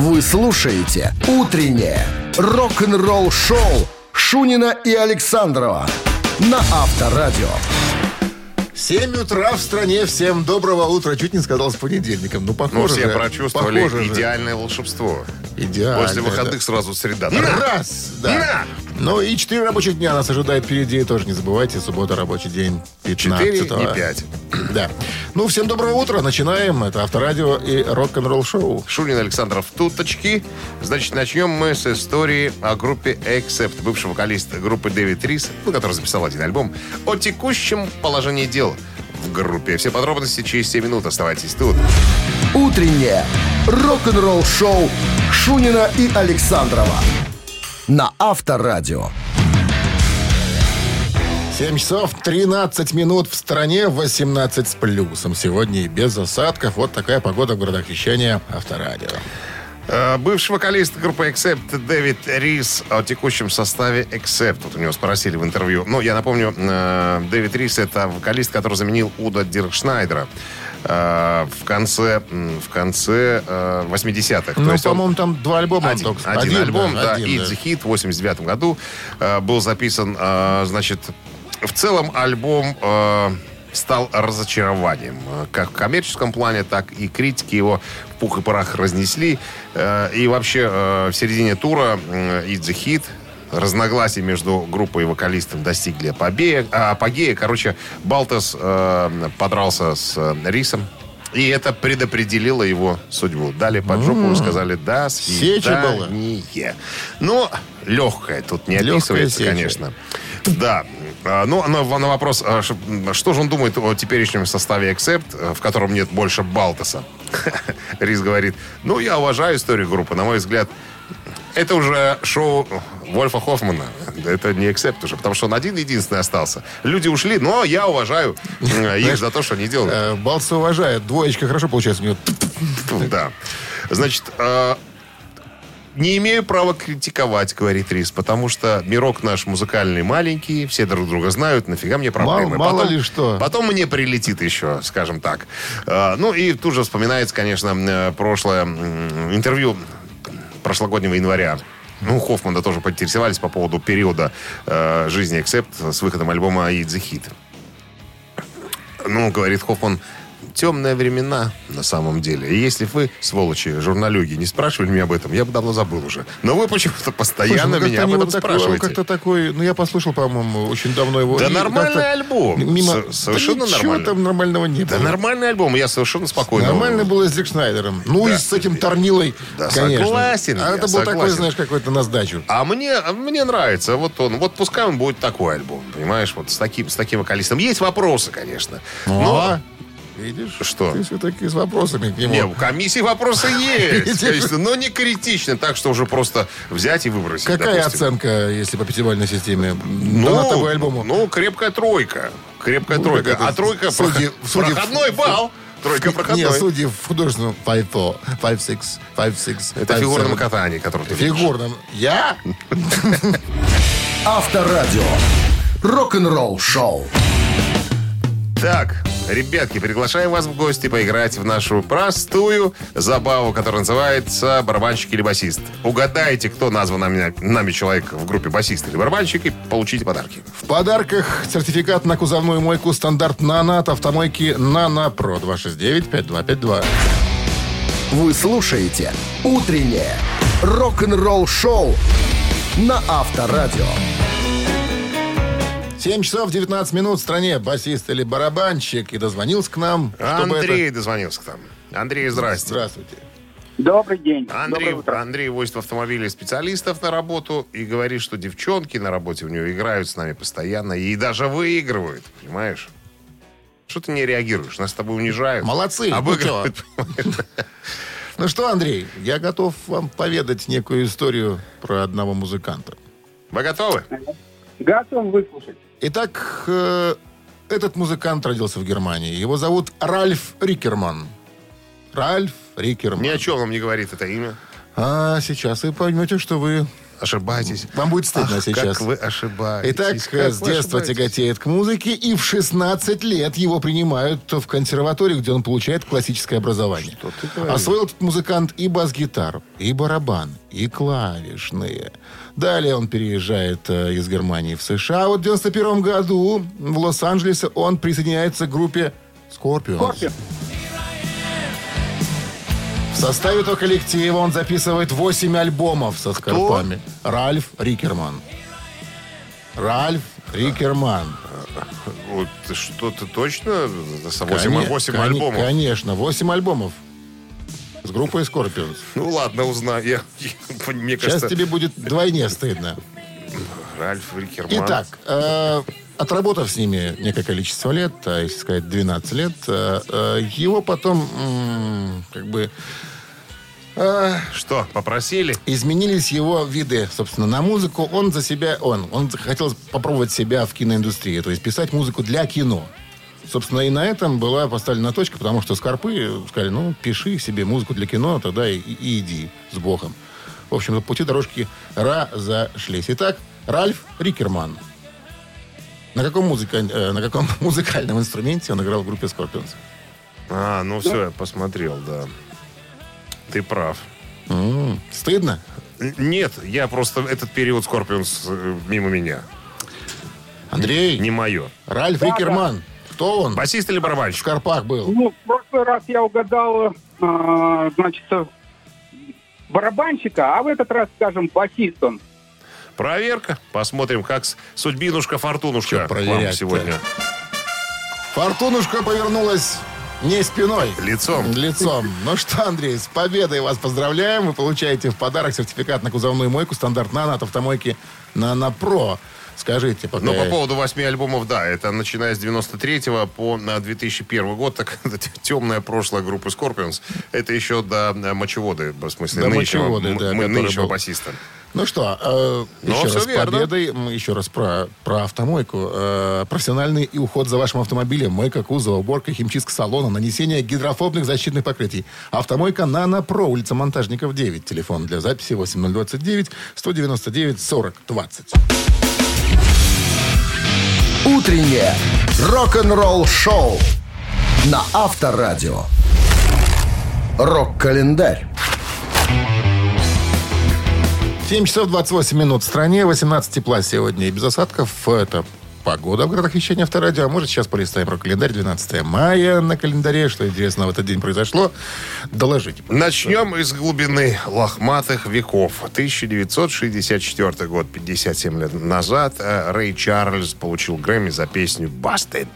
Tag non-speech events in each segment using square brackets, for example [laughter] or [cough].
Вы слушаете «Утреннее рок-н-ролл-шоу» Шунина и Александрова на Авторадио. 7 утра в стране. Всем доброго утра. Чуть не сказал с понедельником. Ну, похоже Ну, все же. прочувствовали Похоже же. идеальное волшебство. Идеально. После выходных сразу среда. да. На! Раз, да. Ну и 4 рабочих дня нас ожидает впереди. Тоже не забывайте, суббота рабочий день 15 Четыре и пять. [clears throat] Да. Ну, всем доброго утра. Начинаем. Это Авторадио и рок-н-ролл шоу. Шунин Александров туточки. Значит, начнем мы с истории о группе Accept, бывшего вокалиста группы Дэвид Рис, ну, который записал один альбом, о текущем положении дел в группе. Все подробности через 7 минут. Оставайтесь тут. «Утреннее рок-н-ролл-шоу» Шунина и Александрова на Авторадио. 7 часов 13 минут в стране, 18 с плюсом. Сегодня и без осадков. Вот такая погода в городах вещания Авторадио. Э, Бывший вокалист группы Accept Дэвид Рис о текущем составе Accept. Вот у него спросили в интервью. Ну, я напомню, э, Дэвид Рис это вокалист, который заменил Уда Диркшнайдера э, в конце, в конце э, 80-х. То Ну, есть он- по-моему, там два альбома один, только один альбом, да, один, да. the Hit в 89 году э, был записан, э, значит, в целом альбом э, стал разочарованием. Э, Как в коммерческом плане, так и критики его в пух и парах разнесли. Э, и вообще э, в середине тура э, Eat the Hit разногласия между группой и вокалистом достигли апогея. апогея. Короче, Балтас э, подрался с э, Рисом. И это предопределило его судьбу. Дали под жопу и сказали «до Сеча была. свидания». Ну, легкая тут не Легкая описывается, сеча. конечно. Да. А, Ну, на, на вопрос, а, что же он думает о теперешнем составе Accept, э, в котором нет больше Балтаса? [laughs] Рис говорит, ну, я уважаю историю группы. На мой взгляд, это уже шоу Вольфа Хоффмана. Это не Accept уже, потому что он один-единственный остался. Люди ушли, но я уважаю э, их за то, что они делают. Э, Балца уважает. Двоечка хорошо получается у него. Да. Значит, э, не имею права критиковать, говорит Рис, потому что мирок наш музыкальный маленький, все друг друга знают, нафига мне проблемы. Мало- мало Потом- ли что. Потом мне прилетит еще, скажем так. Ну и тут же вспоминается, конечно, прошлое интервью прошлогоднего января. Ну, Хоффмана тоже поинтересовались по поводу периода э, жизни Accept с выходом альбома «Eat the Hit». Ну, говорит Хоффман, темные времена на самом деле. И если вы, сволочи, журналюги, не спрашивали меня об этом, я бы давно забыл уже. Но вы почему-то постоянно Слушай, ну, меня об этом вот такой- спрашиваете. Как-то такой, ну я послушал, по-моему, очень давно его. Да и нормальный альбом. Мимо... С- совершенно да ничего нормальный. там нормального не Да было. нормальный альбом, я совершенно спокойно. Нормально было с Дик Шнайдером. Ну Да. и с этим Торнилой, Да, конечно. согласен А это был такой, согласен. знаешь, какой-то на сдачу. А мне, мне нравится. Вот он. Вот пускай он будет такой альбом. Понимаешь, вот с таким, с таким вокалистом. Есть вопросы, конечно. Но А, видишь? Что? Ты все-таки с вопросами к нему. Не, у комиссии вопросы есть, [laughs] конечно, но не критично, так что уже просто взять и выбросить. Какая допустим. оценка, если по пятибалльной системе? Ну, альбому? ну, крепкая тройка. Крепкая Ну, тройка. А тройка судьи- проход- судьи- проходной балл. Тройка проходной. судьи в художественном 5-4, 5-6, 5-6. Это фигурном катании, которое ты видишь. Фигурном. Я? [laughs] Авторадио. Рок-н-ролл-шоу. Так, ребятки, приглашаем вас в гости поиграть в нашу простую забаву, которая называется «Барабанщик или басист». Угадайте, кто назван нами, нами человек в группе басист или барабанщик, и получите подарки. В подарках сертификат на кузовную мойку стандарт «Нано» от автомойки «Нано Про» 269-5252. Вы слушаете «Утреннее рок-н-ролл-шоу» на Авторадио. 7 часов 19 минут в стране. Басист или барабанщик. И дозвонился к нам. Андрей это- дозвонился к нам. Андрей, здрасте. Здравствуйте. Добрый день. Андрей, Доброе утро. Андрей возит в автомобиле специалистов на работу и говорит, что девчонки на работе у него играют с нами постоянно и даже выигрывают, понимаешь? Что ты не реагируешь? Нас с тобой унижают. Молодцы. Обыгрывают. [laughs] Ну что, Андрей, я готов вам поведать некую историю про одного музыканта. Вы готовы? Готов выслушать. Итак, э, этот музыкант родился в Германии. Его зовут Ральф Рикерман. Ральф Рикерман. Ни о чем вам не говорит это имя. А сейчас вы поймете, что вы Ошибаетесь. Вам будет стыдно Ах, сейчас. как вы ошибаетесь. Итак, как с детства ошибаетесь. тяготеет к музыке, и в 16 лет его принимают в консерваторию, где он получает классическое образование. Что ты говоришь? Освоил этот музыкант и бас-гитару, и барабан, и клавишные. Далее он переезжает э, из Германии в США. Вот в 91 году в Лос-Анджелесе он присоединяется к группе Scorpions. Скорпион. В составе этого коллектива он записывает 8 альбомов со скорпами. Ральф Рикерман. Ральф Рикерман. Вот что ты точно? За 8, Коне- 8 коне- альбомов. Конечно, 8 альбомов. С группой Scorpions. Ну ладно, узнаю. Я, мне Сейчас кажется, тебе будет вдвойне стыдно. Ральф Рикерман. Итак, э, отработав с ними некое количество лет, а если сказать 12 лет, э, э, его потом как бы Что, попросили? изменились его виды, собственно, на музыку. Он за себя, он, он хотел попробовать себя в киноиндустрии, то есть писать музыку для кино. Собственно, и на этом была поставлена точка, потому что Скорпы сказали, ну, пиши себе музыку для кино, тогда и, и иди с Богом. В общем, пути дорожки разошлись. Итак, Ральф Рикерман. На каком, музыка, э, на каком [laughs] музыкальном инструменте он играл в группе Scorpions? А, ну все, я посмотрел, да. Ты прав. М, Стыдно? Нет, я просто этот период Скорпионс э, мимо меня. Андрей, Не мое. Ральф Рикерман. Кто он? Басист или В барабанщик? Скорпах был. Ну, в прошлый раз я угадал, а, значит, барабанщика, а в этот раз, скажем, басист он. Проверка. Посмотрим, как судьбинушка Фортунушка к вам сегодня. Фортунушка повернулась не спиной. Лицом. Лицом. Ну что, Андрей, с победой вас поздравляем. Вы получаете в подарок сертификат на кузовную мойку стандарт «Нано» от автомойки «Нано Про». Скажите, пока... По я- поводу восьми альбомов, да, это начиная с 93 по на 2001 год, так [laughs] темное прошлое группы Scorpions. Это еще до э, мочеводы, в смысле, До нынешнего, Мочеводы, да, м- который нынешнего был. басиста. Ну что, э, Ну, еще раз верно. победой. Еще раз про, про автомойку. Э, профессиональный и уход за вашим автомобилем. Мойка кузова, уборка, химчистка салона, нанесение гидрофобных защитных покрытий. Автомойка «Нано Про», улица Монтажников, 9. Телефон для записи 8029 199 40 20. Утреннее рок-н-ролл-шоу на Авторадио. Рок-календарь. 7 часов 28 минут в стране, 18 тепла сегодня и без осадков. Это погода в городах вещания авторадио. А может, сейчас полистаем про календарь. 12 мая на календаре. Что интересно в этот день произошло, доложите. Начнем из глубины лохматых веков. 1964 год, 57 лет назад, э, Рэй Чарльз получил Грэмми за песню «Busted».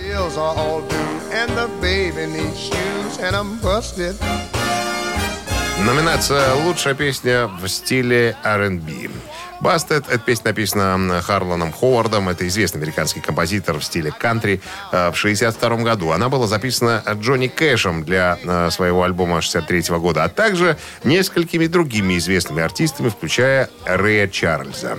bills are all due, and the baby needs shoes, and I'm busted. Номинация «Лучшая песня в стиле R&B». «Busted» — эта песня написана Харланом Ховардом. Это известный американский композитор в стиле кантри э, в 62 году. Она была записана Джонни Кэшем для э, своего альбома 63 года, а также несколькими другими известными артистами, включая Рэя Чарльза.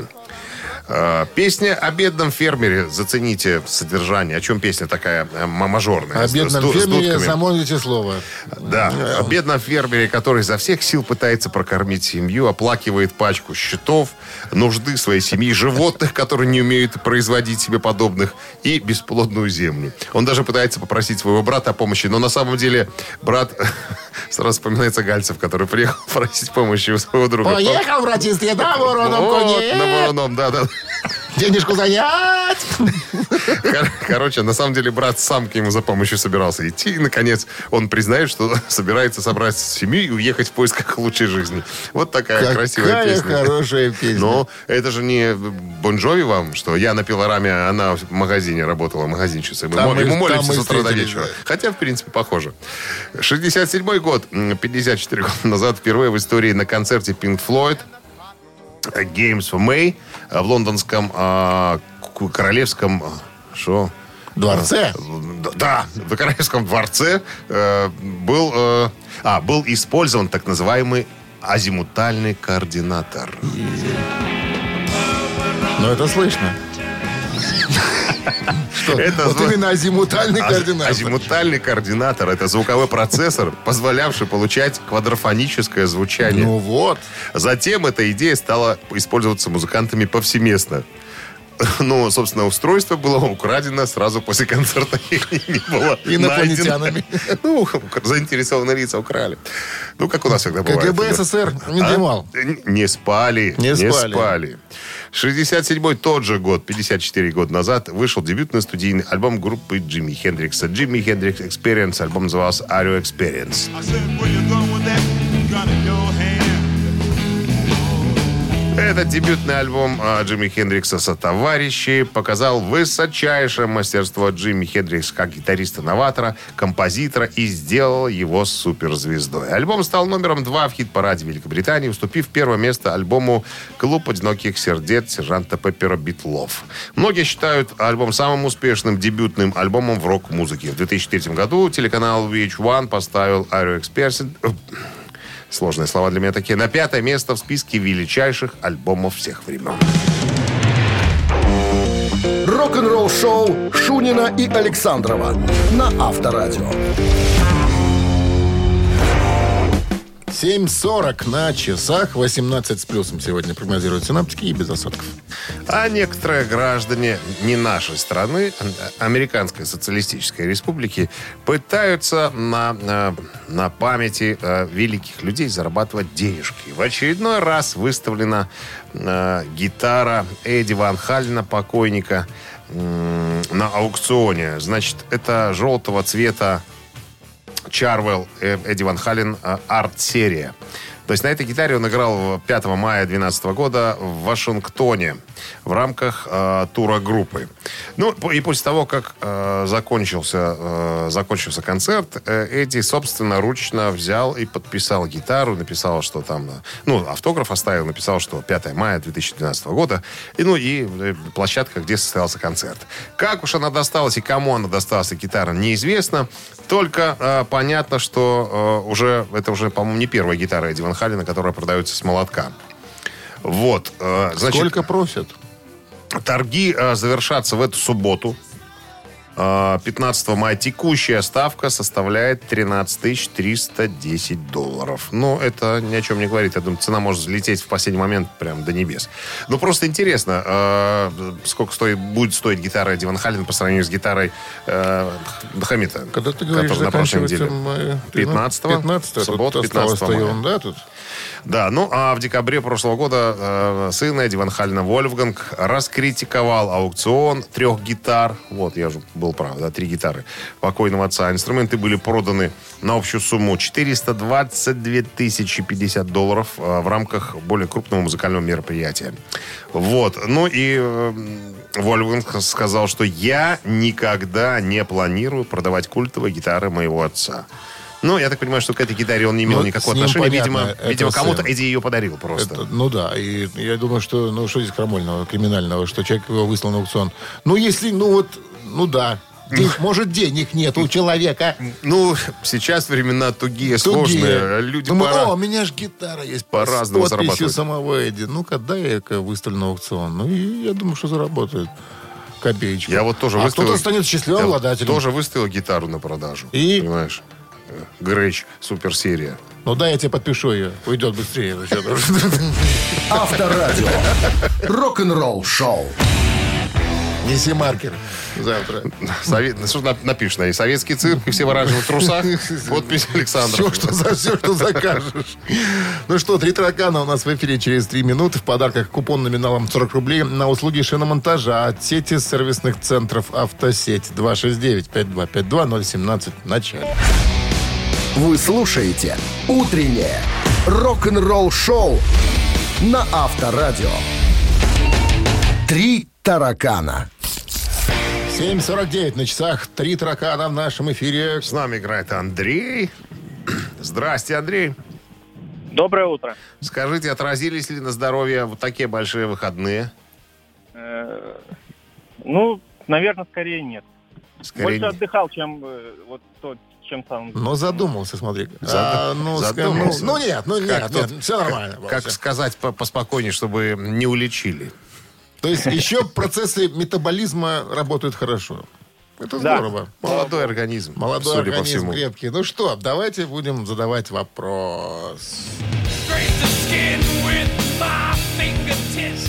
Э, Песня о бедном фермере. Зацените содержание. О чем песня такая э, м- мажорная? О бедном с фермере замолвите слово. Да, о бедном фермере, который изо всех сил пытается прокормить семью, оплакивает пачку счетов, нужды своей семьи, животных, которые не умеют производить себе подобных, и бесплодную землю. Он даже пытается попросить своего брата о помощи, но на самом деле брат [laughs] сразу вспоминается Гальцев, который приехал [laughs] просить помощи у своего друга. Поехал, братец, я на вороном Вот, коне. на вороном, да, да. Денежку занять. Кор- Короче, на самом деле брат сам к нему за помощью собирался идти. И, наконец, он признает, что собирается собрать семью и уехать в поисках лучшей жизни. Вот такая красивая Какая песня. хорошая песня. Но это же не Бонжови вам, что я на пилораме, а она в магазине работала, магазинчицей. Мы Там мы- ему молимся с утра до вечера. Хотя, в принципе, похоже. 67 год, м, 54 года назад, впервые в истории на концерте Pink Floyd Games for May в лондонском а, королевском а, что? Дворце. Да, в королевском дворце э, был, э, а, был использован так называемый азимутальный координатор. Ну, это слышно. Что? Это вот зв- именно азимутальный А- координатор. Азимутальный координатор – это звуковой процессор, позволявший получать квадрофоническое звучание. Ну вот. Затем эта идея стала использоваться музыкантами повсеместно. Ну, собственно, устройство было украдено сразу после концерта. Их не было Инопланетянами. Ну, заинтересованные лица украли. Ну, как у нас всегда бывает. КГБ СССР не А? дремал. Не спали. Не спали. спали. 67-й тот же год, 54 года назад, вышел дебютный студийный альбом группы Джимми Хендрикса. Джимми Хендрикс Experience. Альбом назывался Ario Experience. I said, Этот дебютный альбом а, Джимми Хендрикса со товарищи показал высочайшее мастерство Джимми Хендрикса как гитариста-новатора, композитора и сделал его суперзвездой. Альбом стал номером два в хит-параде Великобритании, уступив первое место альбому «Клуб одиноких сердец» сержанта Пеппера Битлов. Многие считают альбом самым успешным дебютным альбомом в рок-музыке. В 2003 году телеканал VH1 поставил Aero Experience Сложные слова для меня такие. На пятое место в списке величайших альбомов всех времен. Рок-н-ролл-шоу Шунина и Александрова на Авторадио. 7.40 на часах, 18 с плюсом сегодня прогнозируют синаптики и без осадков. А некоторые граждане не нашей страны, Американской социалистической республики, пытаются на, на, на памяти э, великих людей зарабатывать денежки. В очередной раз выставлена э, гитара Эдди Ван Халлена, покойника, м, на аукционе. Значит, это желтого цвета Чарвелл э, Эдди Ван Хален э, арт-серия. То есть на этой гитаре он играл 5 мая 2012 года в Вашингтоне в рамках э, тура группы. Ну, и после того, как э, закончился, э, закончился концерт, э, Эдди собственноручно взял и подписал гитару, написал, что там, э, ну, автограф оставил, написал, что 5 мая 2012 года, и, ну, и э, площадка, где состоялся концерт. Как уж она досталась и кому она досталась, эта гитара, неизвестно. Только э, понятно, что э, уже это уже, по-моему, не первая гитара Эдди Ван Халлена, которая продается с молотка. Вот. э, значит, Сколько просят? Торги э, завершатся в эту субботу. Э, 15 мая текущая ставка составляет 13 310 долларов. Ну, это ни о чем не говорит. Я думаю, цена может взлететь в последний момент прям до небес. Ну, просто интересно, э, сколько стоит, будет стоить гитара Эдди Ван Халлен по сравнению с гитарой э, Хамита. Когда ты говоришь, на прошлой неделе. май- 15-го, 15 суббота, тут осталось 15 мая. ерунда тут. Да, ну а в декабре прошлого года э, сын Эдди Ван Халлена Вольфганг раскритиковал аукцион трех гитар. Вот, я же был прав, да, три гитары покойного отца. Инструменты были проданы на общую сумму 422 тысячи 50 долларов э, в рамках более крупного музыкального мероприятия. Вот, ну и э, Вольфганг сказал, что я никогда не планирую продавать культовые гитары моего отца. Ну, я так понимаю, что к этой гитаре он не имел Ну, никакого отношения. понятно, Видимо, видимо кому-то. Эдди ее подарил просто. Это, ну да, и я думаю, что, ну что здесь крамольного, криминального, что человек его выслал на аукцион. Ну если, ну вот, ну да, [laughs] может денег нет у человека. Ну, сейчас времена тугие, Тугие. сложные. Люди Думаю, пора... о, у меня же гитара есть. по-разному зарабатывать. самого Эдди. Ну-ка, дай я выставлю на аукцион. Ну и я думаю, что заработает копеечку. Я вот тоже а выставил... кто-то станет счастливым Я обладателем. тоже выставил гитару на продажу. И? Понимаешь? Грэч, суперсерия. Ну да, я тебе подпишу ее. Уйдет быстрее. [laughs] Авторадио. Рок-н-ролл шоу. Неси маркер завтра. Совет... ну, Что на- напишешь на ней? Советский цирк и все в оранжевых трусах. Подпись Александра. Все, что, за, все, что закажешь. Ну что, три таракана у нас в эфире через три минуты. В подарках купон номиналом 40 рублей на услуги шиномонтажа от сети сервисных центров «Автосеть». 269-5252-017 в начале. Вы слушаете «Утреннее рок-н-ролл-шоу» на Авторадио. «Три таракана». 7.49 на часах. Три таракана в нашем эфире. С нами играет Андрей. [clears throat] Здрасте, Андрей. Доброе утро. Скажите, отразились ли на здоровье вот такие большие выходные? Э, Ну, наверное, скорее нет. Скорее, Больше не- отдыхал, чем э, вот то, чем сам. Но задумался, смотри. А, ну, задумался. ну, ну, нет, ну Как нет, все нормально. Как сказать по- поспокойнее, чтобы не уличили? То есть еще процессы метаболизма работают хорошо. Это Да. здорово. Молодой организм, Молодой судя по организм всему. крепкий. Ну что, давайте будем задавать вопрос.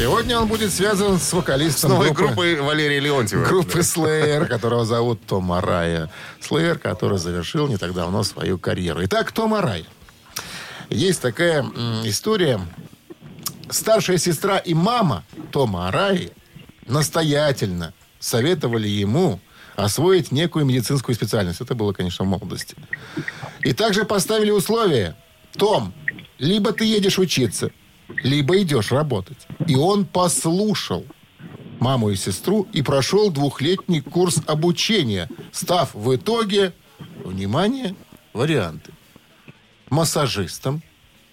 Сегодня он будет связан с С вокалистом новой группы, группой Валерия Леонтьева. группы Slayer, которого зовут Том Арая. Slayer, который завершил не так давно свою карьеру. Итак, Том Арай. Есть такая история. Старшая сестра и мама Тома Араи настоятельно советовали ему освоить некую медицинскую специальность. Это было, конечно, в молодости. И также поставили условие. Том, либо ты едешь учиться, либо идешь работать. И он послушал маму и сестру и прошел двухлетний курс обучения, став в итоге, внимание, варианты. Массажистом,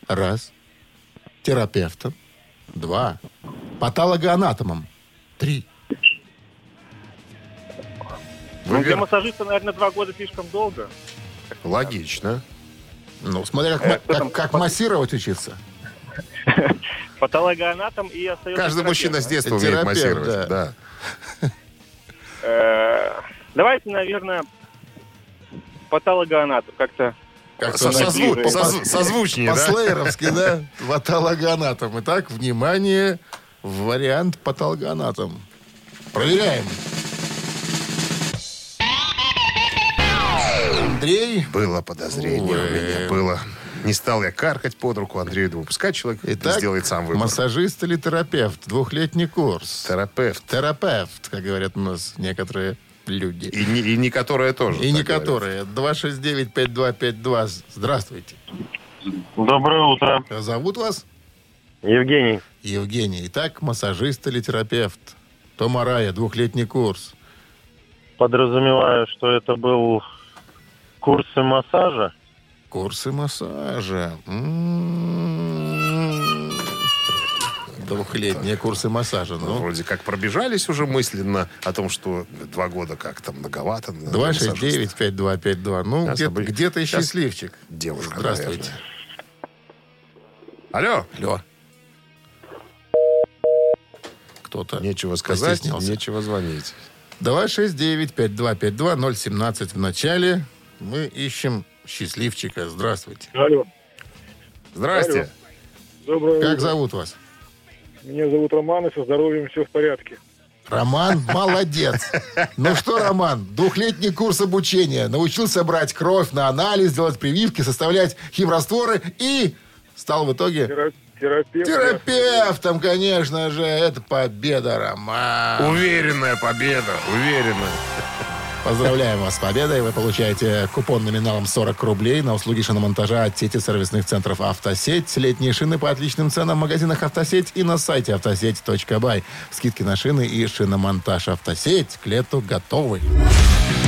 раз, терапевтом, два, патологоанатомом, три. Ну, для массажиста, наверное, два года слишком долго. Логично. Ну, смотря как, Э, как, как массировать учиться. [laughs] Патологоанатом и остается... Каждый мужчина с детства умеет массировать. да. Э, Давайте, наверное, патологоанатом. Как-то Как Со- созву- ближе. созв- Созвучнее, да? По-слееровски, да? [laughs] Патологоанатом. Итак, внимание, вариант патологоанатом. Проверяем. Андрей. Было подозрение у Ой. меня, было. Не стал я каркать под руку Андрею, думаю, пускай человек Итак, сделает сам выбор. массажист или терапевт? Двухлетний курс. Терапевт. Терапевт, как говорят у нас некоторые люди. И не, и не которая тоже. И не так которые. 269-5252. Здравствуйте. Доброе утро. Зовут вас? Евгений. Евгений. Итак, массажист или терапевт? Том Арая, двухлетний курс. Подразумеваю, что это был курсы массажа. Курсы массажа. М-м-м. Двухлетние курсы массажа. Ну, вроде как пробежались уже мысленно о том, что два года как-то многовато. для массажиста. 269-5252. Ну, где, бы- где ты сейчас счастливчик. Девушка, Здравствуйте. Алло. Алло. Кто-то Нечего сказать, постеснялся. нечего звонить. 269-5252-017 в начале. Мы ищем счастливчика. Здравствуйте. Алло, Здрасте. доброе Как утро. зовут вас? Меня зовут Роман, и со здоровьем все в порядке. Роман, [laughs] молодец. Ну что, Роман, двухлетний курс обучения. Научился брать кровь на анализ, делать прививки, составлять химрастворы и стал в итоге Тера- Терапевт. терапевтом, конечно же. Это победа, Роман. Уверенная победа, уверенная. Поздравляем вас с победой. Вы получаете купон номиналом 40 рублей на услуги шиномонтажа от сети сервисных центров «Автосеть». Летние шины по отличным ценам в магазинах «Автосеть» и на сайте автосеть.бай. Скидки на шины и шиномонтаж «Автосеть» к лету готовы.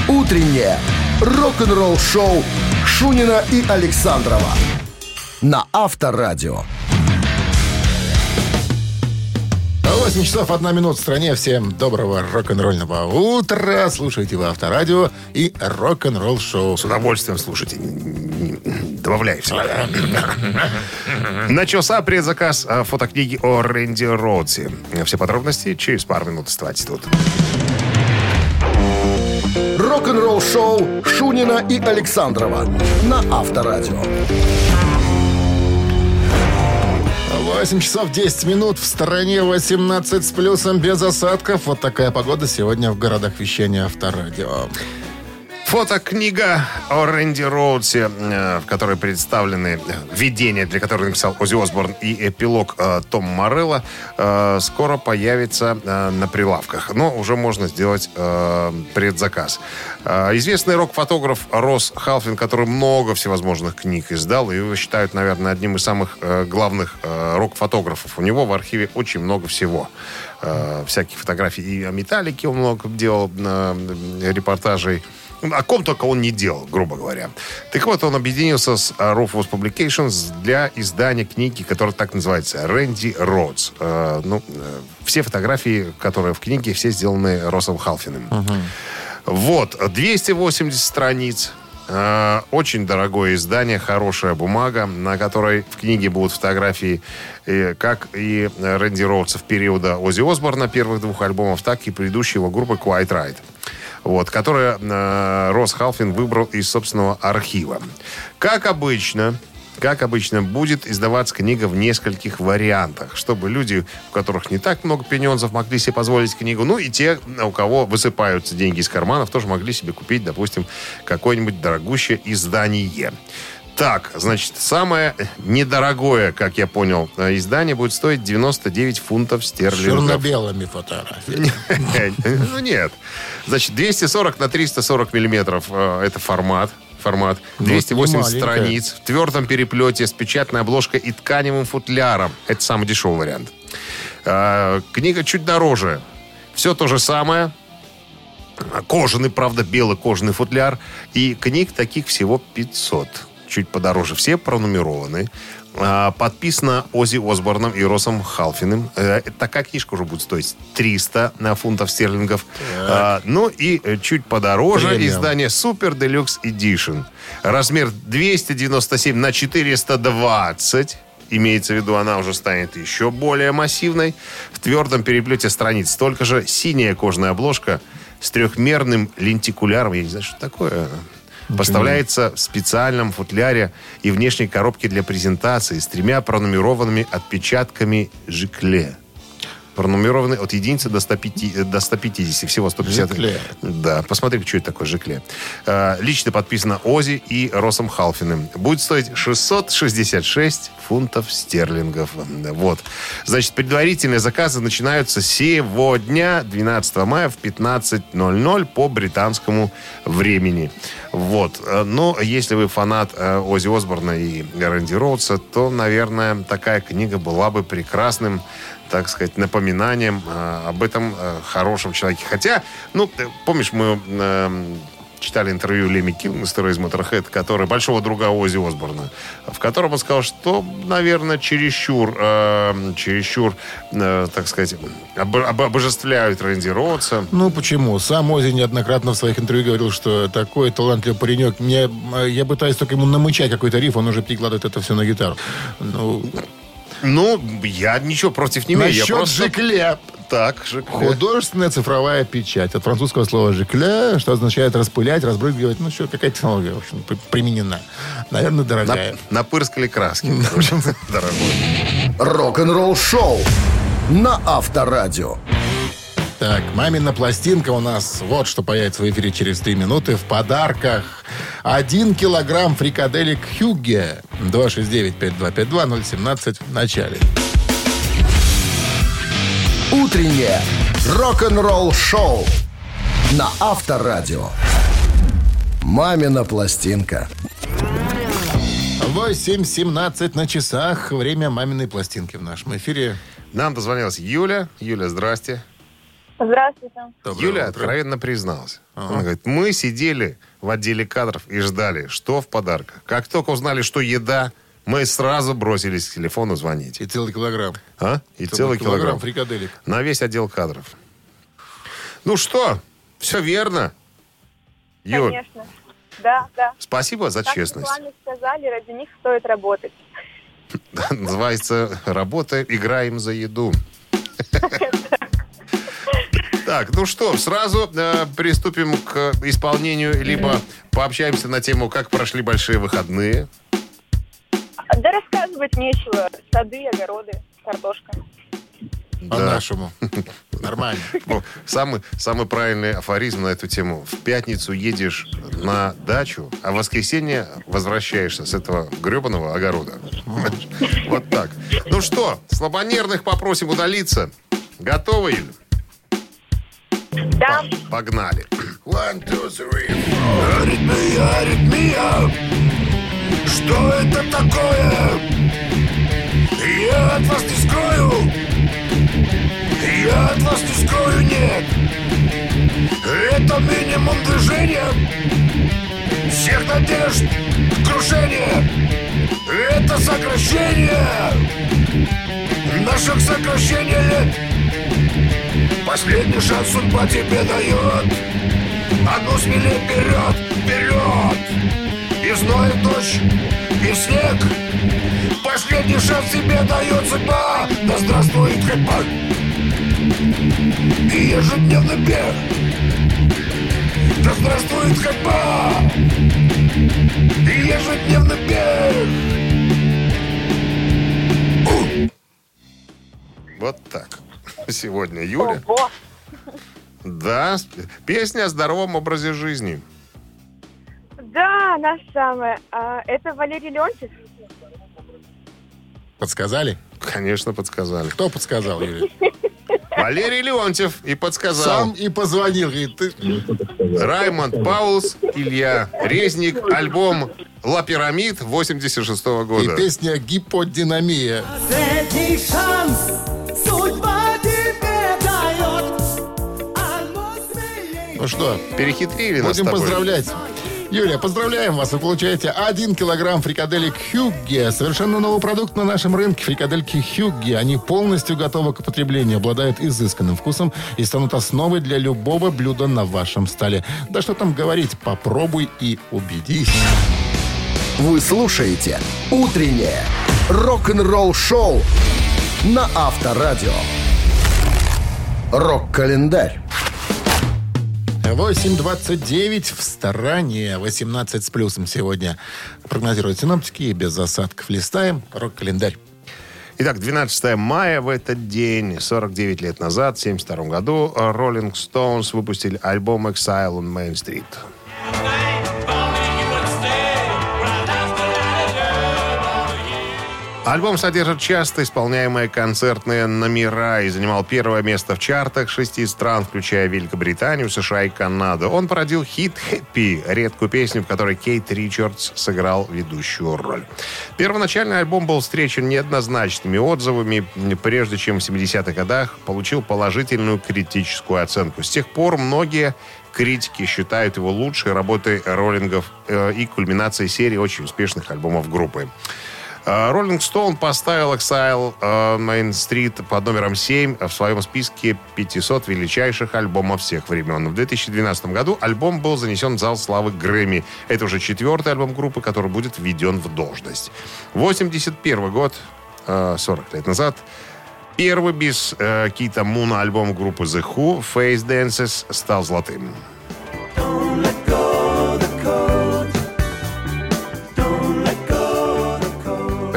Утреннее рок-н-ролл-шоу Шунина и Александрова на Авторадио. 8 часов 1 минут в стране. Всем доброго рок-н-ролльного утра. Слушайте вы Авторадио и рок-н-ролл шоу. С удовольствием слушайте. Добавляй все. [laughs] Начался предзаказ а, фотокниги о Рэнди Роудсе. Все подробности через пару минут. Оставайтесь тут. Рок-н-ролл-шоу Шунина и Александрова на Авторадио. 8 часов 10 минут. В стороне 18 с плюсом без осадков. Вот такая погода сегодня в городах вещания Авторадио. Фотокнига о Рэнди Роудсе, э, в которой представлены видения, для которых написал Оззи Осборн, и эпилог э, Том Морелло, э, скоро появится э, на прилавках. Но уже можно сделать э, предзаказ. Э, Известный рок-фотограф Росс Халфин, который много всевозможных книг издал, и его считают, наверное, одним из самых э, главных э, рок-фотографов. У него в архиве очень много всего. Э, Всяких фотографий и о металлике он много делал, э, репортажей. О ком только он не делал, грубо говоря. Так вот, он объединился с э, Rufus Publications для издания книги, которая так называется «Рэнди Роудс». Э, ну, э, все фотографии, которые в книге, все сделаны Россом Халфиным. Вот, 280 страниц. Э, Очень дорогое издание, хорошая бумага, на которой в книге будут фотографии э, как и Рэнди Роудса в периода Оззи Осборна первых двух альбомов, так и предыдущей его группы Quiet Right. Вот, которая э, Рос Халфин выбрал из собственного архива. Как обычно, как обычно, будет издаваться книга в нескольких вариантах, чтобы люди, у которых не так много пенензов, могли себе позволить книгу, ну и те, у кого высыпаются деньги из карманов, тоже могли себе купить, допустим, какое-нибудь дорогущее издание. Так, значит, самое недорогое, как я понял, э, издание будет стоить 99 фунтов С стерлингов. черно-белыми фотографиями. [laughs] Ну нет. Значит, 240 на 340 миллиметров э, это формат. Формат. Ну, 280 не маленькая. страниц. В твердом переплете с печатной обложкой и тканевым футляром. Это самый дешевый вариант. Э, Книга чуть дороже. Все то же самое. Кожаный, правда, белый кожаный футляр. И книг таких всего 500. Чуть подороже. Все пронумерованы. А, Подписано Ози Осборном и Росом Халфиным. Э, Такая книжка уже будет стоить 300 на фунтов стерлингов. А, Ну и э, чуть подороже Премиум. издание Super Deluxe Edition. Размер 297 на 420. Имеется в виду, она уже станет еще более массивной. В твердом переплете страниц столько же. Синяя кожаная обложка с трехмерным лентикуляром. Я не знаю, что такое. Поставляется в специальном футляре и внешней коробке для презентации с тремя пронумерованными отпечатками Жикле. Пронумерованы от единицы до 150, до 150 всего 150. Жикле. Да, посмотри, что это такое Жикле. Э, Лично подписано Ози и Росом Халфиным. Будет стоить 666 фунтов стерлингов. Вот. Значит, предварительные заказы начинаются сегодня, 12 мая в 15.00 по британскому времени. Вот. Э, Но если вы фанат э, Ози Осборна и Рэнди Роудса, то, наверное, такая книга была бы прекрасным так сказать, напоминанием э, об этом э, хорошем человеке. Хотя, ну, ты помнишь, мы э, читали интервью Леми Килмистера из Motorhead, который большого друга Ози Осборна, в котором он сказал, что, наверное, чересчур, э, чересчур, э, так сказать, об- об- обожествляют Рэнди Роудса. Ну почему? Сам Ози неоднократно в своих интервью говорил, что такой талантливый паренек. Мне, э, я пытаюсь только ему намычать какой-то риф, он уже перекладывает это все на гитару. Ну, Ну, я ничего против не имею. я насчет просто... Жикле. Так, Жикле. Художественная цифровая печать. От французского слова «жикле», что означает распылять, разбрызгивать. Ну, что, какая технология, в общем, при- применена. Наверное, дорогая. На- Напырскали краски. [laughs] Дорогой. Рок-н-ролл шоу на Авторадио. Так, мамина пластинка у нас вот что появится в эфире через три минуты. В подарках один килограмм фрикаделек Хюгге. 269-5252-017 в начале. Утреннее рок-н-ролл шоу на Авторадио. Мамина пластинка. 8.17 на часах. Время маминой пластинки в нашем эфире. Нам дозвонилась Юля. Юля, здрасте. Здравствуйте. Доброе Юля утро. откровенно призналась. Она говорит, мы сидели в отделе кадров и ждали, что в подарках. Как только узнали, что еда, мы сразу бросились к телефону звонить. И целый килограмм. А? И целый, килограмм. фрикаделек. На весь отдел кадров. Ну что, все верно. Юль, Конечно. Да, да. спасибо за Как честность. сами сказали, ради них стоит работать. [laughs] Называется «Работа, играем за еду». [laughs] Так, ну что, сразу э, приступим к исполнению, либо пообщаемся на тему, как прошли большие выходные. Да рассказывать нечего. Сады, огороды, картошка. По-нашему. Нормально. [laughs] Ну, самый, самый правильный афоризм на эту тему. В пятницу едешь на дачу, а в воскресенье возвращаешься с этого гребаного огорода. Вот так. Ну что, слабонервных попросим удалиться. Готовы, Юль? Да, Погнали. One, two, three. Аритмия, аритмия Что это такое? Я от вас не скрою. Я от вас не скрою, нет. Это минимум движения. Всех надежд крушение Это сокращение. Наших сокращений лет Последний шанс судьба тебе дает. А ну смелее вперед, вперед! И зной дождь, и снег. Последний шанс тебе дает судьба. Да здравствует ходьба И ежедневный бег Да здравствует ходьба И ежедневный бег Вот так. Сегодня Юля. Ого. Да, песня о здоровом образе жизни. Да, она самая. А, это Валерий Леонтьев? Подсказали? Конечно, подсказали. Кто подсказал, Юрий? Валерий Леонтьев и подсказал. Сам и позвонил. Говорит, ты... Раймонд Паулс, Илья Резник, альбом «Ла Пирамид» 86 И года. песня «Гиподинамия». Последний шанс судьба Ну что, Перехитрили нас с будем тобой. поздравлять. Юлия, поздравляем вас. Вы получаете 1 килограмм фрикаделек Хюгге. Совершенно новый продукт на нашем рынке. Фрикадельки Хюгге. Они полностью готовы к употреблению, обладают изысканным вкусом и станут основой для любого блюда на вашем столе. Да что там говорить, попробуй и убедись. Вы слушаете «Утреннее рок-н-ролл-шоу» на Авторадио. Рок-календарь. 8.29 в стороне. 18 с плюсом сегодня прогнозируют синоптики. И без осадков листаем. Рок-календарь. Итак, 12 мая в этот день, 49 лет назад, в 1972 году, Rolling Stones выпустили альбом «Exile on Main Street». Альбом содержит часто исполняемые концертные номера и занимал первое место в чартах шести стран, включая Великобританию, США и Канаду. Он породил хит «Хэппи», редкую песню, в которой Кейт Ричардс сыграл ведущую роль. Первоначальный альбом был встречен неоднозначными отзывами, прежде чем в 70-х годах получил положительную критическую оценку. С тех пор многие критики считают его лучшей работой роллингов э, и кульминацией серии очень успешных альбомов группы. Роллинг Стоун поставил Exile э, Main Street под номером 7 в своем списке 500 величайших альбомов всех времен. В 2012 году альбом был занесен в зал славы Грэмми. Это уже четвертый альбом группы, который будет введен в должность. 81 год, э, 40 лет назад, первый без э, Кита Муна альбом группы The Who Face Dances стал золотым.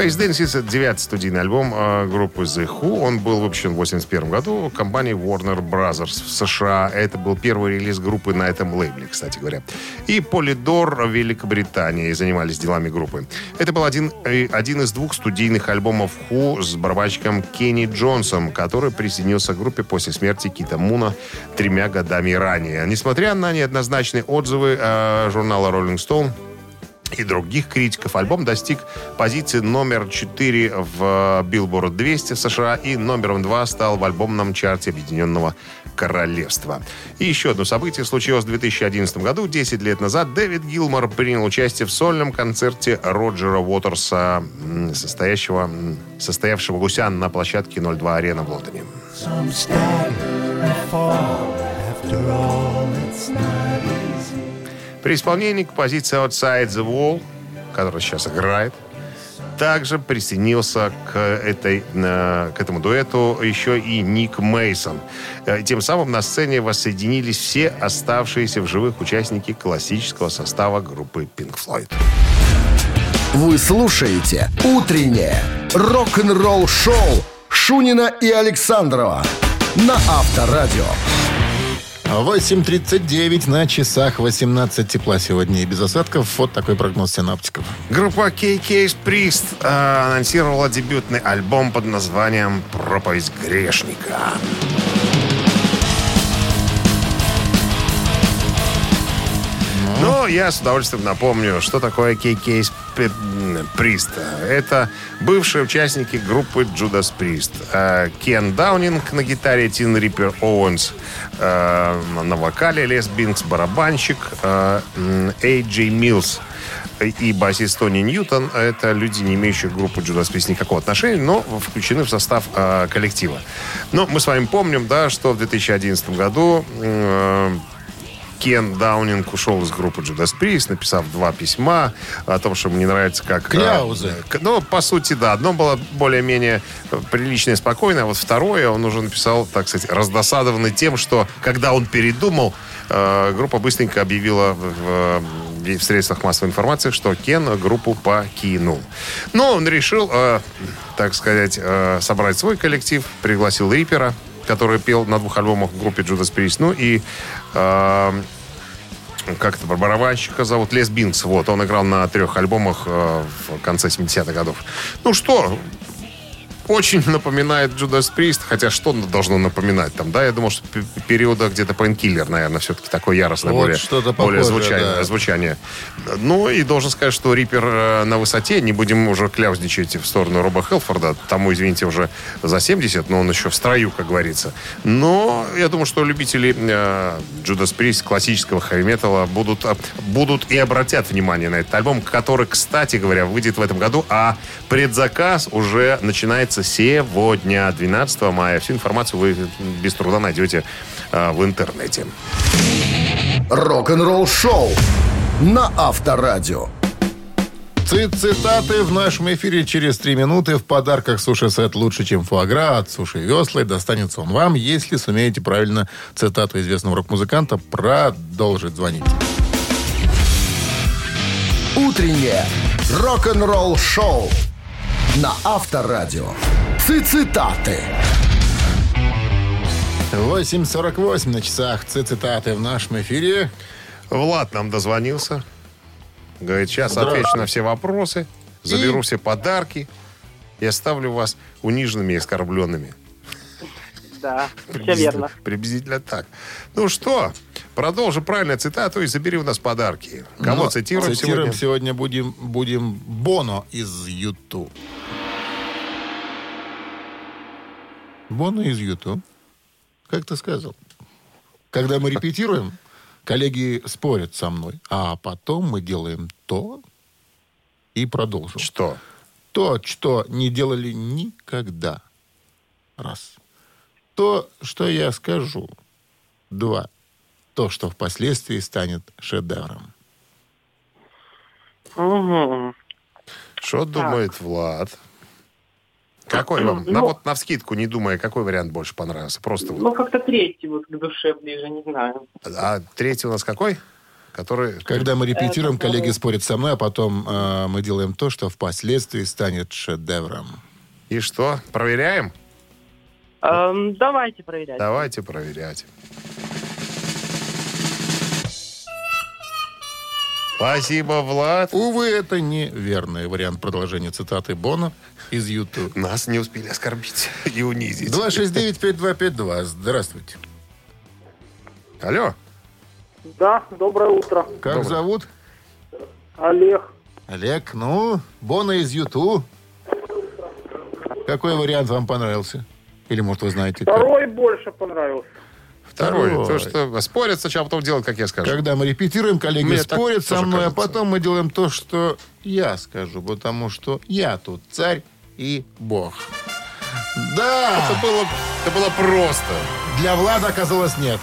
Face Dances — это девятый студийный альбом э, группы The Who. Он был выпущен в 1981 году компанией Warner Brothers в США. Это был первый релиз группы на этом лейбле, кстати говоря. И Polydor в Великобритании занимались делами группы. Это был один, э, один из двух студийных альбомов Who с барабанщиком Кенни Джонсом, который присоединился к группе после смерти Кита Муна тремя годами ранее. Несмотря на неоднозначные отзывы э, журнала Rolling Stone, и других критиков. Альбом достиг позиции номер 4 в Billboard 200 США и номером 2 стал в альбомном чарте Объединенного Королевства. И еще одно событие случилось в 2011 году. 10 лет назад Дэвид Гилмор принял участие в сольном концерте Роджера Уотерса, состоящего, состоявшего гуся на площадке 02 Арена в Лондоне. Some stagger and fall. After all, it's easy. При исполнении композиции Outside the Wall, которая сейчас играет, также присоединился к, этой, э, к этому дуэту еще и Ник Мейсон. Тем самым на сцене воссоединились все оставшиеся в живых участники классического состава группы Pink Floyd. Вы слушаете «Утреннее рок-н-ролл-шоу» Шунина и Александрова на Авторадио. 8.39 на часах 18 тепла сегодня и без осадков. Вот такой прогноз синаптиков. Группа KK Priest э, анонсировала дебютный альбом под названием «Проповедь грешника». Ну, я с удовольствием напомню, что такое KK Priest. Это бывшие участники группы Judas Priest. Э, Кен Даунинг на гитаре, Тин Риппер Оуэнс э, на вокале, Лес Бинкс барабанщик, м, Эй Джей Милс и басист Тони Ньютон. Это люди, не имеющие к группе Judas Priest никакого отношения, но включены в состав коллектива. Но мы с вами помним, да, что в 2011 году Кен Даунинг ушел из группы Judas Priest, написав два письма о том, что ему не нравится как... Кляузы. э, к- Ну, по сути, да. Одно было более-менее э, приличное и спокойное, а вот второе он уже написал, так сказать, раздосадованный тем, что когда он передумал, э, группа быстренько объявила в, в- в средствах массовой информации, что Кен группу покинул. Но он решил, э, так сказать, э, собрать свой коллектив, пригласил Рипера, который пел на двух альбомах в группе Judas Priest, ну и э, как это, барабанщика зовут, Лес Бинкс. Вот, он играл на трех альбомах э, в конце 70-х годов. Ну что, очень [laughs] напоминает Judas Priest, хотя что должно напоминать там, да? Я думал, что периода где-то Painkiller, наверное, все-таки такое яростное, Вот более, что-то более звучание, да. звучание. Ну, и должен сказать, что Риппер э, на высоте, не будем уже кляузничать в сторону Роба Хелфорда, тому, извините, уже за 70, но он еще в строю, как говорится. Но я думаю, что любители э, Judas Priest, классического хэви-металла, будут, э, будут и обратят внимание на этот альбом, который, кстати говоря, выйдет в этом году, а предзаказ уже начинается сегодня, 12 мая. Всю информацию вы без труда найдете э, в интернете. Рок-н-ролл шоу на Авторадио. Цит- Цитаты в нашем эфире через три минуты. В подарках суши-сет лучше, чем фуагра от Суши Весла. И достанется он вам, если сумеете правильно цитату известного рок-музыканта продолжить звонить. Утреннее рок-н-ролл шоу на Авторадио. Цитаты. 8.48 на часах. Цит- Цитаты в нашем эфире. Влад нам дозвонился. Говорит, сейчас отвечу на все вопросы, заберу все подарки и оставлю вас униженными и оскорбленными. Да, все Приблизительно- верно. Приблизительно так. Ну что, продолжи правильно цитату и забери у нас подарки. Кого Но цитируем, Ну, цитируем сегодня? сегодня будем, будем Боно из Юту. Боно из Юту. Как ты сказал? Когда мы репетируем, коллеги спорят со мной, а потом мы делаем то и продолжим. Что? То, что не делали никогда. Раз. То, что я скажу. Два. То, что впоследствии станет шедевром. Угу. Что думает Влад? Какой вам? На, Ну- вот на вскидку, не думая, какой вариант больше понравился? Просто вот. Ну, как-то третий вот к душе ближе, не знаю. А третий у нас какой? Который... Когда мы репетируем, Это коллеги спорят со мной, а потом э, мы делаем то, что впоследствии станет шедевром. И что? Проверяем? Эм, давайте проверять. Давайте проверять. Спасибо, Влад. Увы, это неверный вариант продолжения цитаты Бона из YouTube. Нас не успели оскорбить и унизить. 269-5252. Здравствуйте. Алло. Да, доброе утро. Как Доброе. зовут? Олег. Олег. Ну, Бона из YouTube. Какой вариант вам понравился? Или, может, вы знаете? как? Второй больше понравился. Второй. Второй. То, что спорят сначала, потом делают, как я скажу. Когда мы репетируем, коллеги Мне спорят со мной, кажется. а потом мы делаем то, что я скажу, потому что я тут царь и бог. Да! Это было, это было просто. Для Влада оказалось нет.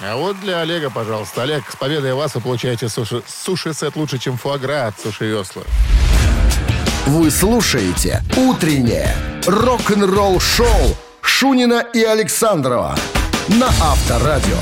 А вот для Олега, пожалуйста. Олег, с победой вас вы получаете суши- суши-сет лучше, чем фуагра от Суши Весла. Вы слушаете «Утреннее рок-н-ролл-шоу» Шунина и Александрова на Авторадио.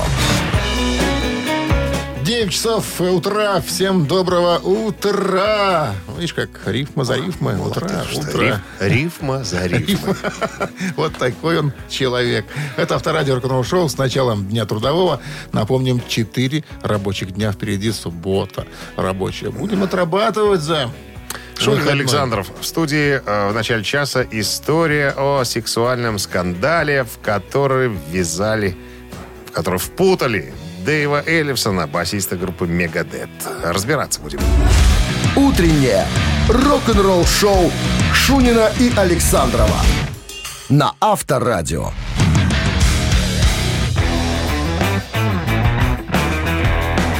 9 часов утра. Всем доброго утра. Видишь, как рифма за рифмой. Утро, утро. Риф- рифма за рифмой. [laughs] Вот такой он человек. Это авторадио рок шоу с началом Дня Трудового. Напомним, 4 рабочих дня впереди. Суббота рабочая. Будем отрабатывать за... Выходной. Александров в студии э, в начале часа история о сексуальном скандале, в который ввязали, в который впутали Дэйва Эллифсона, басиста группы Мегадет. Разбираться будем. Утреннее рок-н-ролл-шоу Шунина и Александрова на Авторадио.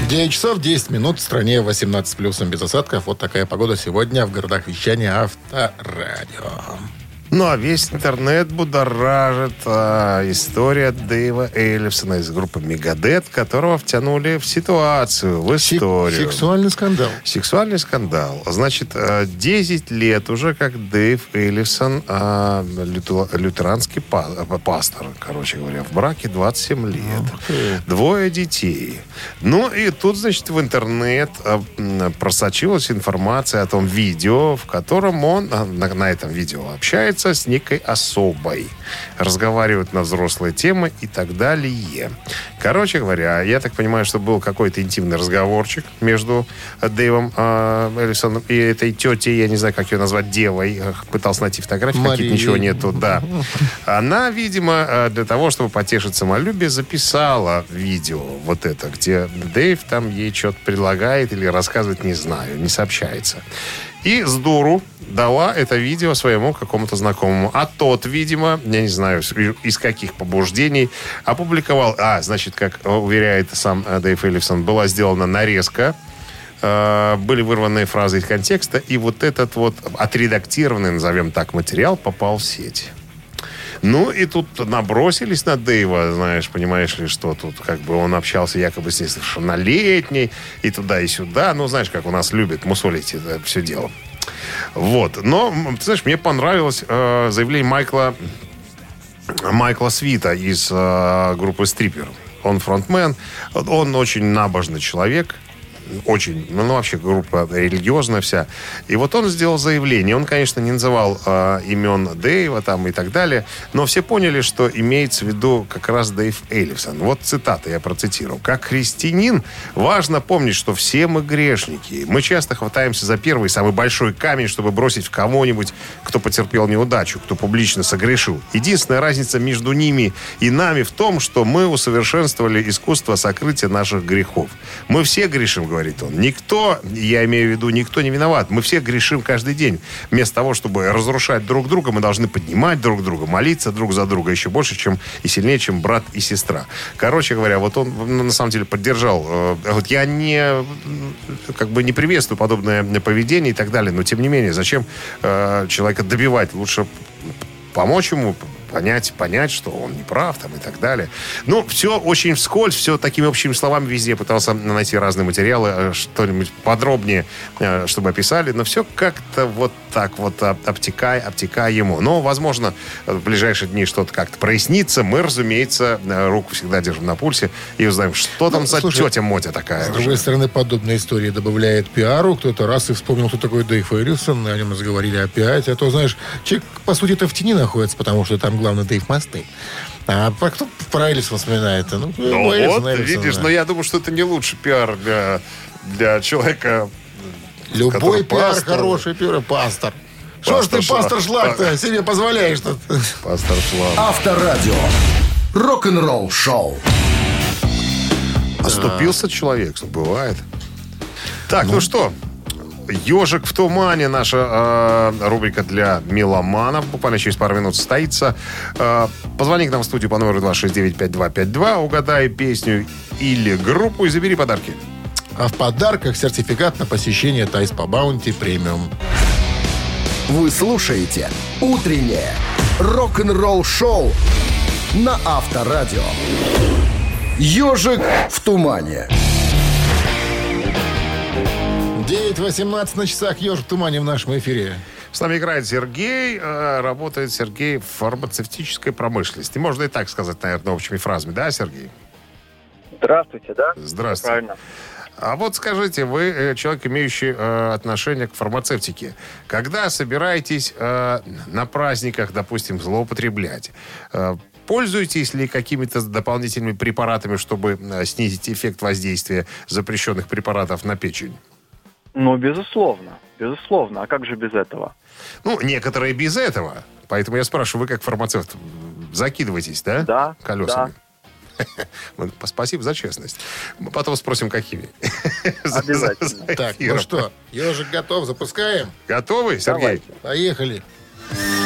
Девять часов 10 минут. В стране 18 с плюсом без осадков. Вот такая погода сегодня в городах вещания Авторадио. Ну, а весь интернет будоражит а, история Дэйва Эллифсона из группы Мегадет, которого втянули в ситуацию, в историю. Сексуальный скандал. Сексуальный скандал. Значит, э, 10 лет уже как Дэйв Эллифсон, а, люту- лютеранский па- э, пастор, короче говоря, в браке 27 лет. Двое детей. Ну, и тут, значит, в интернет э, просочилась информация о том видео, в котором он на, на этом видео общается с некой особой. Разговаривают на взрослые темы и так далее. Короче говоря, я так понимаю, что был какой-то интимный разговорчик между э, Дэйвом э, Эллисоном и этой тетей, я не знаю, как ее назвать, девой. Пытался найти фотографии, какие-то ничего нету, да. [laughs] Она, видимо, э, для того, чтобы потешить самолюбие, записала видео вот это, где Дэйв там ей что-то предлагает или рассказывает, не знаю, не сообщается. И с дуру дала это видео своему какому-то знакомому. А тот, видимо, я не знаю, из каких побуждений, опубликовал... А, значит, как уверяет сам э, Дэйв Эллифсон, была сделана нарезка э, были вырванные фразы из контекста, и вот этот вот отредактированный, назовем так, материал попал в сеть. Ну, и тут набросились на Дэйва, знаешь, понимаешь ли, что тут как бы он общался якобы с несовершеннолетней, и туда, и сюда. Ну, знаешь, как у нас любят мусолить это все дело. Вот. Но, ты знаешь, мне понравилось э, заявление Майкла Майкла Свита из э, группы Стрипер. Он фронтмен, он очень набожный человек, очень, ну, ну, вообще группа религиозная вся. И вот он сделал заявление. Он, конечно, не называл э, имен Дэйва там и так далее, но все поняли, что имеется в виду как раз Дэйв Эллифсон. Вот цитата я процитирую. «Как христианин важно помнить, что все мы грешники. Мы часто хватаемся за первый, самый большой камень, чтобы бросить в кого-нибудь, кто потерпел неудачу, кто публично согрешил. Единственная разница между ними и нами в том, что мы усовершенствовали искусство сокрытия наших грехов. Мы все грешим, говорит он. Никто, я имею в виду, никто не виноват. Мы все грешим каждый день. Вместо того, чтобы разрушать друг друга, мы должны поднимать друг друга, молиться друг за друга еще больше, чем и сильнее, чем брат и сестра. Короче говоря, вот он ну, на самом деле поддержал. э, Вот я не как бы не приветствую подобное поведение и так далее, но тем не менее, зачем э, человека добивать? Лучше помочь ему понять, понять, что он не прав там и так далее. Ну, все очень вскользь, все такими общими словами везде пытался найти разные материалы, э, что-нибудь подробнее, э, чтобы описали, но все как-то вот так вот об- обтекай, обтекая ему. Но, возможно, в ближайшие дни что-то как-то прояснится. Мы, разумеется, э, руку всегда держим на пульсе и узнаем, что там за Ну, слушай, тетя Мотя такая. С другой стороны, подобная история добавляет пиару. Кто-то раз и вспомнил, кто такой Дэйв Эллисон, о нем заговорили опять. А то, знаешь, человек, по сути-то, в тени находится, потому что там главный Дэйв Масты. А про кто про Эллисона вспоминает? Ну, Ну Эллисон, вот, Эллисон, видишь, да. но я думаю, что это не лучший пиар для, для человека. Любой пиар пастор. хороший пиар, пастор. Что ж ты, Пастор пастор Шлак. Шлак-то, себе позволяешь-то? Пастор Шлам. Авторадио. Рок-н-ролл шоу. Оступился человек, бывает. Так, ну, что, Ежик в тумане, наша э, рубрика для меломанов. Буквально через пару минут состоится. Э, позвони к нам в студию по номеру 269-5252, угадай песню или группу и забери подарки. А в подарках сертификат на посещение Тайс по Баунти премиум. Вы слушаете «Утреннее рок-н-ролл-шоу» на Авторадио. «Ежик в тумане». 9.18 на часах «Ежик в тумане» в нашем эфире. С нами играет Сергей. э, работает Сергей в фармацевтической промышленности. Можно и так сказать, наверное, общими фразами. Да, Сергей? Здравствуйте, да? Здравствуйте. Правильно. А вот скажите, вы э, человек, имеющий э, отношение к фармацевтике. Когда собираетесь э, на праздниках, допустим, злоупотреблять, э, пользуетесь ли какими-то дополнительными препаратами, чтобы э, снизить эффект воздействия запрещенных препаратов на печень? Ну, безусловно. Безусловно. А как же без этого? Ну, некоторые без этого. Поэтому я спрашиваю, вы как фармацевт закидываетесь, да? Да, Колесами. [laughs] Ну, Спасибо за честность. Мы потом спросим, какими. [laughs] За- Обязательно. за Так, ну что, «Ежик» готов, запускаем? Готовы, Сергей? Давайте. Поехали. If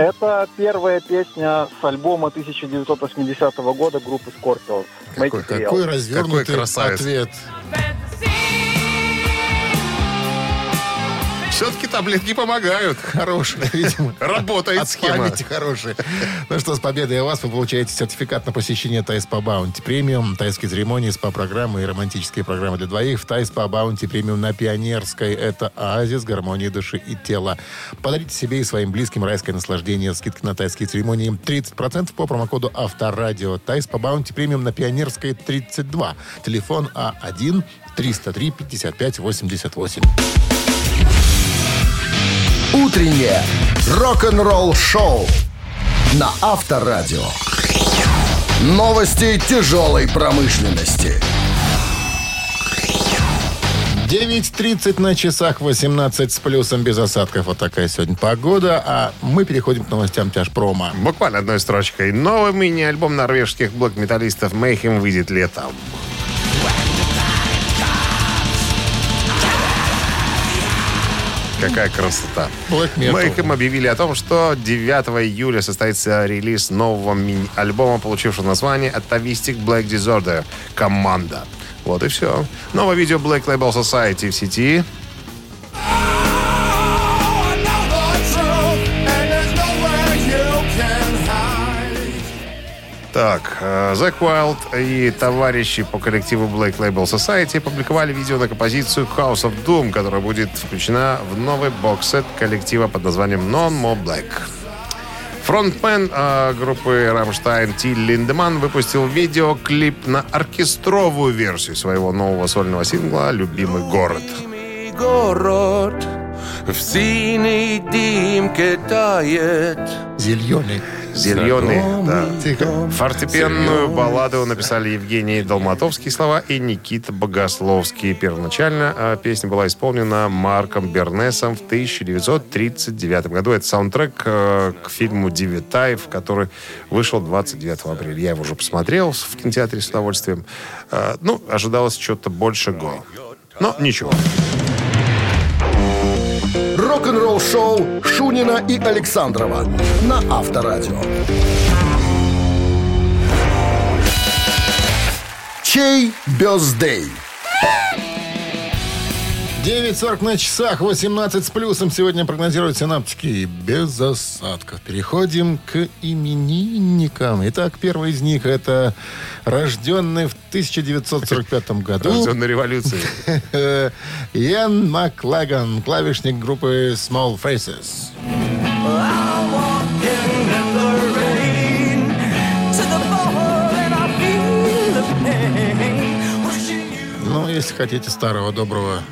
Это первая песня с альбома 1980 года группы Scorpions. Какой, какой развернутый Какой красавец. ответ. Все-таки таблетки помогают. Хороший, видимо. Работает От схема. памяти хороший. Ну что, с победой у вас вы получаете сертификат на посещение Thai Spa Bounty Premium, тайские церемонии, СПА-программы и романтические программы для двоих в Thai Spa Bounty Premium на Пионерской. Это оазис гармонии души и тела. Подарите себе и своим близким райское наслаждение. Скидка на тайские церемонии 30% по промокоду Авторадио. Тайс по Баунти Премиум на Пионерской 32. Телефон А1 303 55 88. Утреннее рок-н-ролл-шоу на Авторадио. Новости тяжелой промышленности. 9.30 на часах, 18 с плюсом, без осадков. Вот такая сегодня погода. А мы переходим к новостям тяжпрома. Буквально одной строчкой. Новый мини-альбом норвежских блок-металлистов Mayhem выйдет летом. Какая красота. Mayhem объявили о том, что 9 июля состоится релиз нового мини-альбома, получившего название Atavistic Black Disorder «Команда». Вот и все. Новое видео Black Label Society в сети. Так, э, Zack Wild и товарищи по коллективу Black Label Society опубликовали видео на композицию House of Doom, которая будет включена в новый боксет коллектива под названием Non More Black. Фронтмен э, группы Рамштайн Тиль Линдеман выпустил видеоклип на оркестровую версию своего нового сольного сингла «Любимый город». город в синей дымке тает. Зеленый. Зеленый, да. Фортепианную балладу написали Евгений Долматовский слова и Никита Богословский. Первоначально а, песня была исполнена Марком Бернесом в 1939 году. Это саундтрек э, к фильму «Девятаев», который вышел 29 апреля. Я его уже посмотрел в кинотеатре с удовольствием. Э, Ну, ожидалось что-то больше го. Но ничего. Рок-н-ролл-шоу Шунина и Александрова на Авторадио. Чей бездей? 9.40 на часах, 18 с плюсом. Сегодня прогнозируют синаптики без осадков. Переходим к именинникам. Итак, первый из них это рожденный в 1945 [laughs] году Рожденной революции. [laughs] Ян Маклаган, клавишник группы Small Faces. Ну, если хотите старого доброго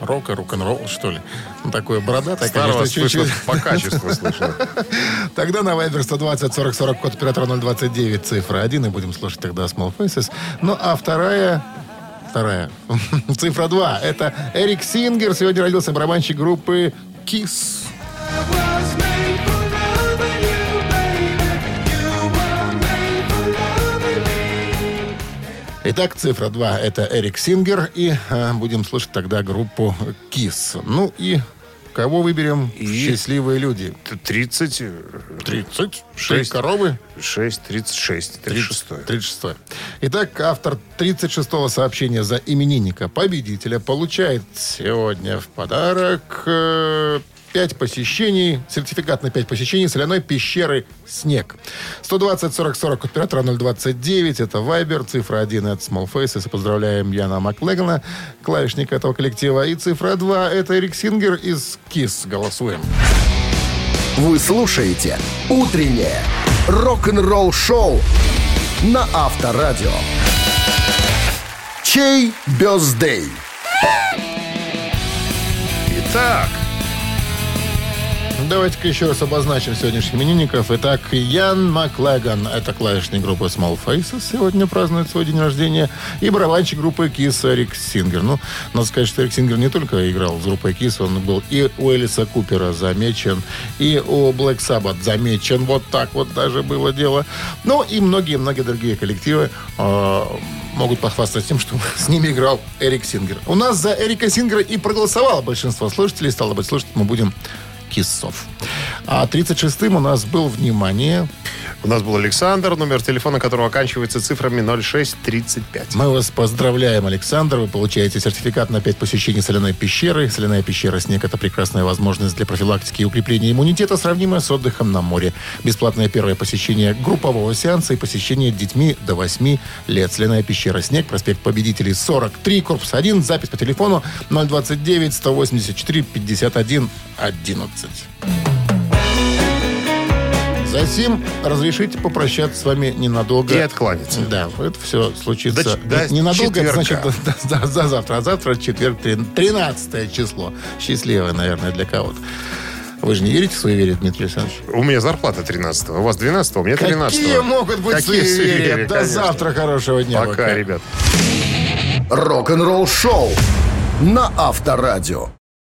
рока, рок-н-ролл, что ли. Ну, такое бородатое, Старого конечно, слышно, чуть-чуть. по качеству слышно. [laughs] Тогда на Viber 120 40 40 код оператора 029 цифра 1 и будем слушать тогда Small Faces. Ну, а вторая вторая. [laughs] Цифра 2. Это Эрик Сингер. Сегодня родился барабанщик группы Kiss. Итак, цифра 2 это Эрик Сингер. И э, будем слушать тогда группу Kiss. Ну и кого выберем? И- Счастливые люди. 30... 30. Шесть. коровы. 6, 36, 36. 36. Итак, автор 36-го сообщения за именинника победителя получает сегодня в подарок э, 5 посещений, сертификат на 5 посещений соляной пещеры «Снег». 120 40 40 от оператора 029, это Вайбер, цифра 1 от Small Faces. И поздравляем Яна Маклегана, клавишника этого коллектива. И цифра 2 это Эрик Сингер из KISS. Голосуем. Вы слушаете «Утреннее рок-н-ролл-шоу» на Авторадио. Чей бездей? Итак, Давайте-ка еще раз обозначим сегодняшних именинников. Итак, Ян Маклаган, это клавишник группы Small Faces, сегодня празднует свой день рождения. И барабанщик группы Kiss Эрик Сингер. Ну, надо сказать, что Эрик Сингер не только играл с группой Kiss, он был и у Элиса Купера замечен, и у Black Sabbath замечен. Вот так вот даже было дело. Ну, и многие-многие другие коллективы э, могут похвастаться тем, что [laughs] с ними играл Эрик Сингер. У нас за Эрика Сингера и проголосовало большинство слушателей. Стало быть, слушать мы будем кисов. А 36-м у нас был, внимание, У нас был Александр, номер телефона которого оканчивается цифрами 0635. Мы вас поздравляем, Александр. Вы получаете сертификат на 5 посещений соляной пещеры. Соляная пещера «Снег» — это прекрасная возможность для профилактики и укрепления иммунитета, сравнимая с отдыхом на море. Бесплатное первое посещение группового сеанса и посещение детьми до 8 лет. Соляная пещера «Снег», проспект Победителей, 43, корпус 1. Запись по телефону 029 184 51 11. Затем разрешите попрощаться с вами ненадолго. И откланяться. Да, это все случится. До до Не- ненадолго, это значит, до- до- за завтра. А завтра четверг, трин- 13 число. Счастливое, наверное, для кого-то. Вы же не верите в суеверие, Дмитрий Александрович? У меня зарплата 13 у вас 12 у меня 13 Какие могут быть Какие суеверия? суеверия, До конечно. завтра хорошего дня. Пока, ребят. Рок-н-ролл шоу на Авторадио.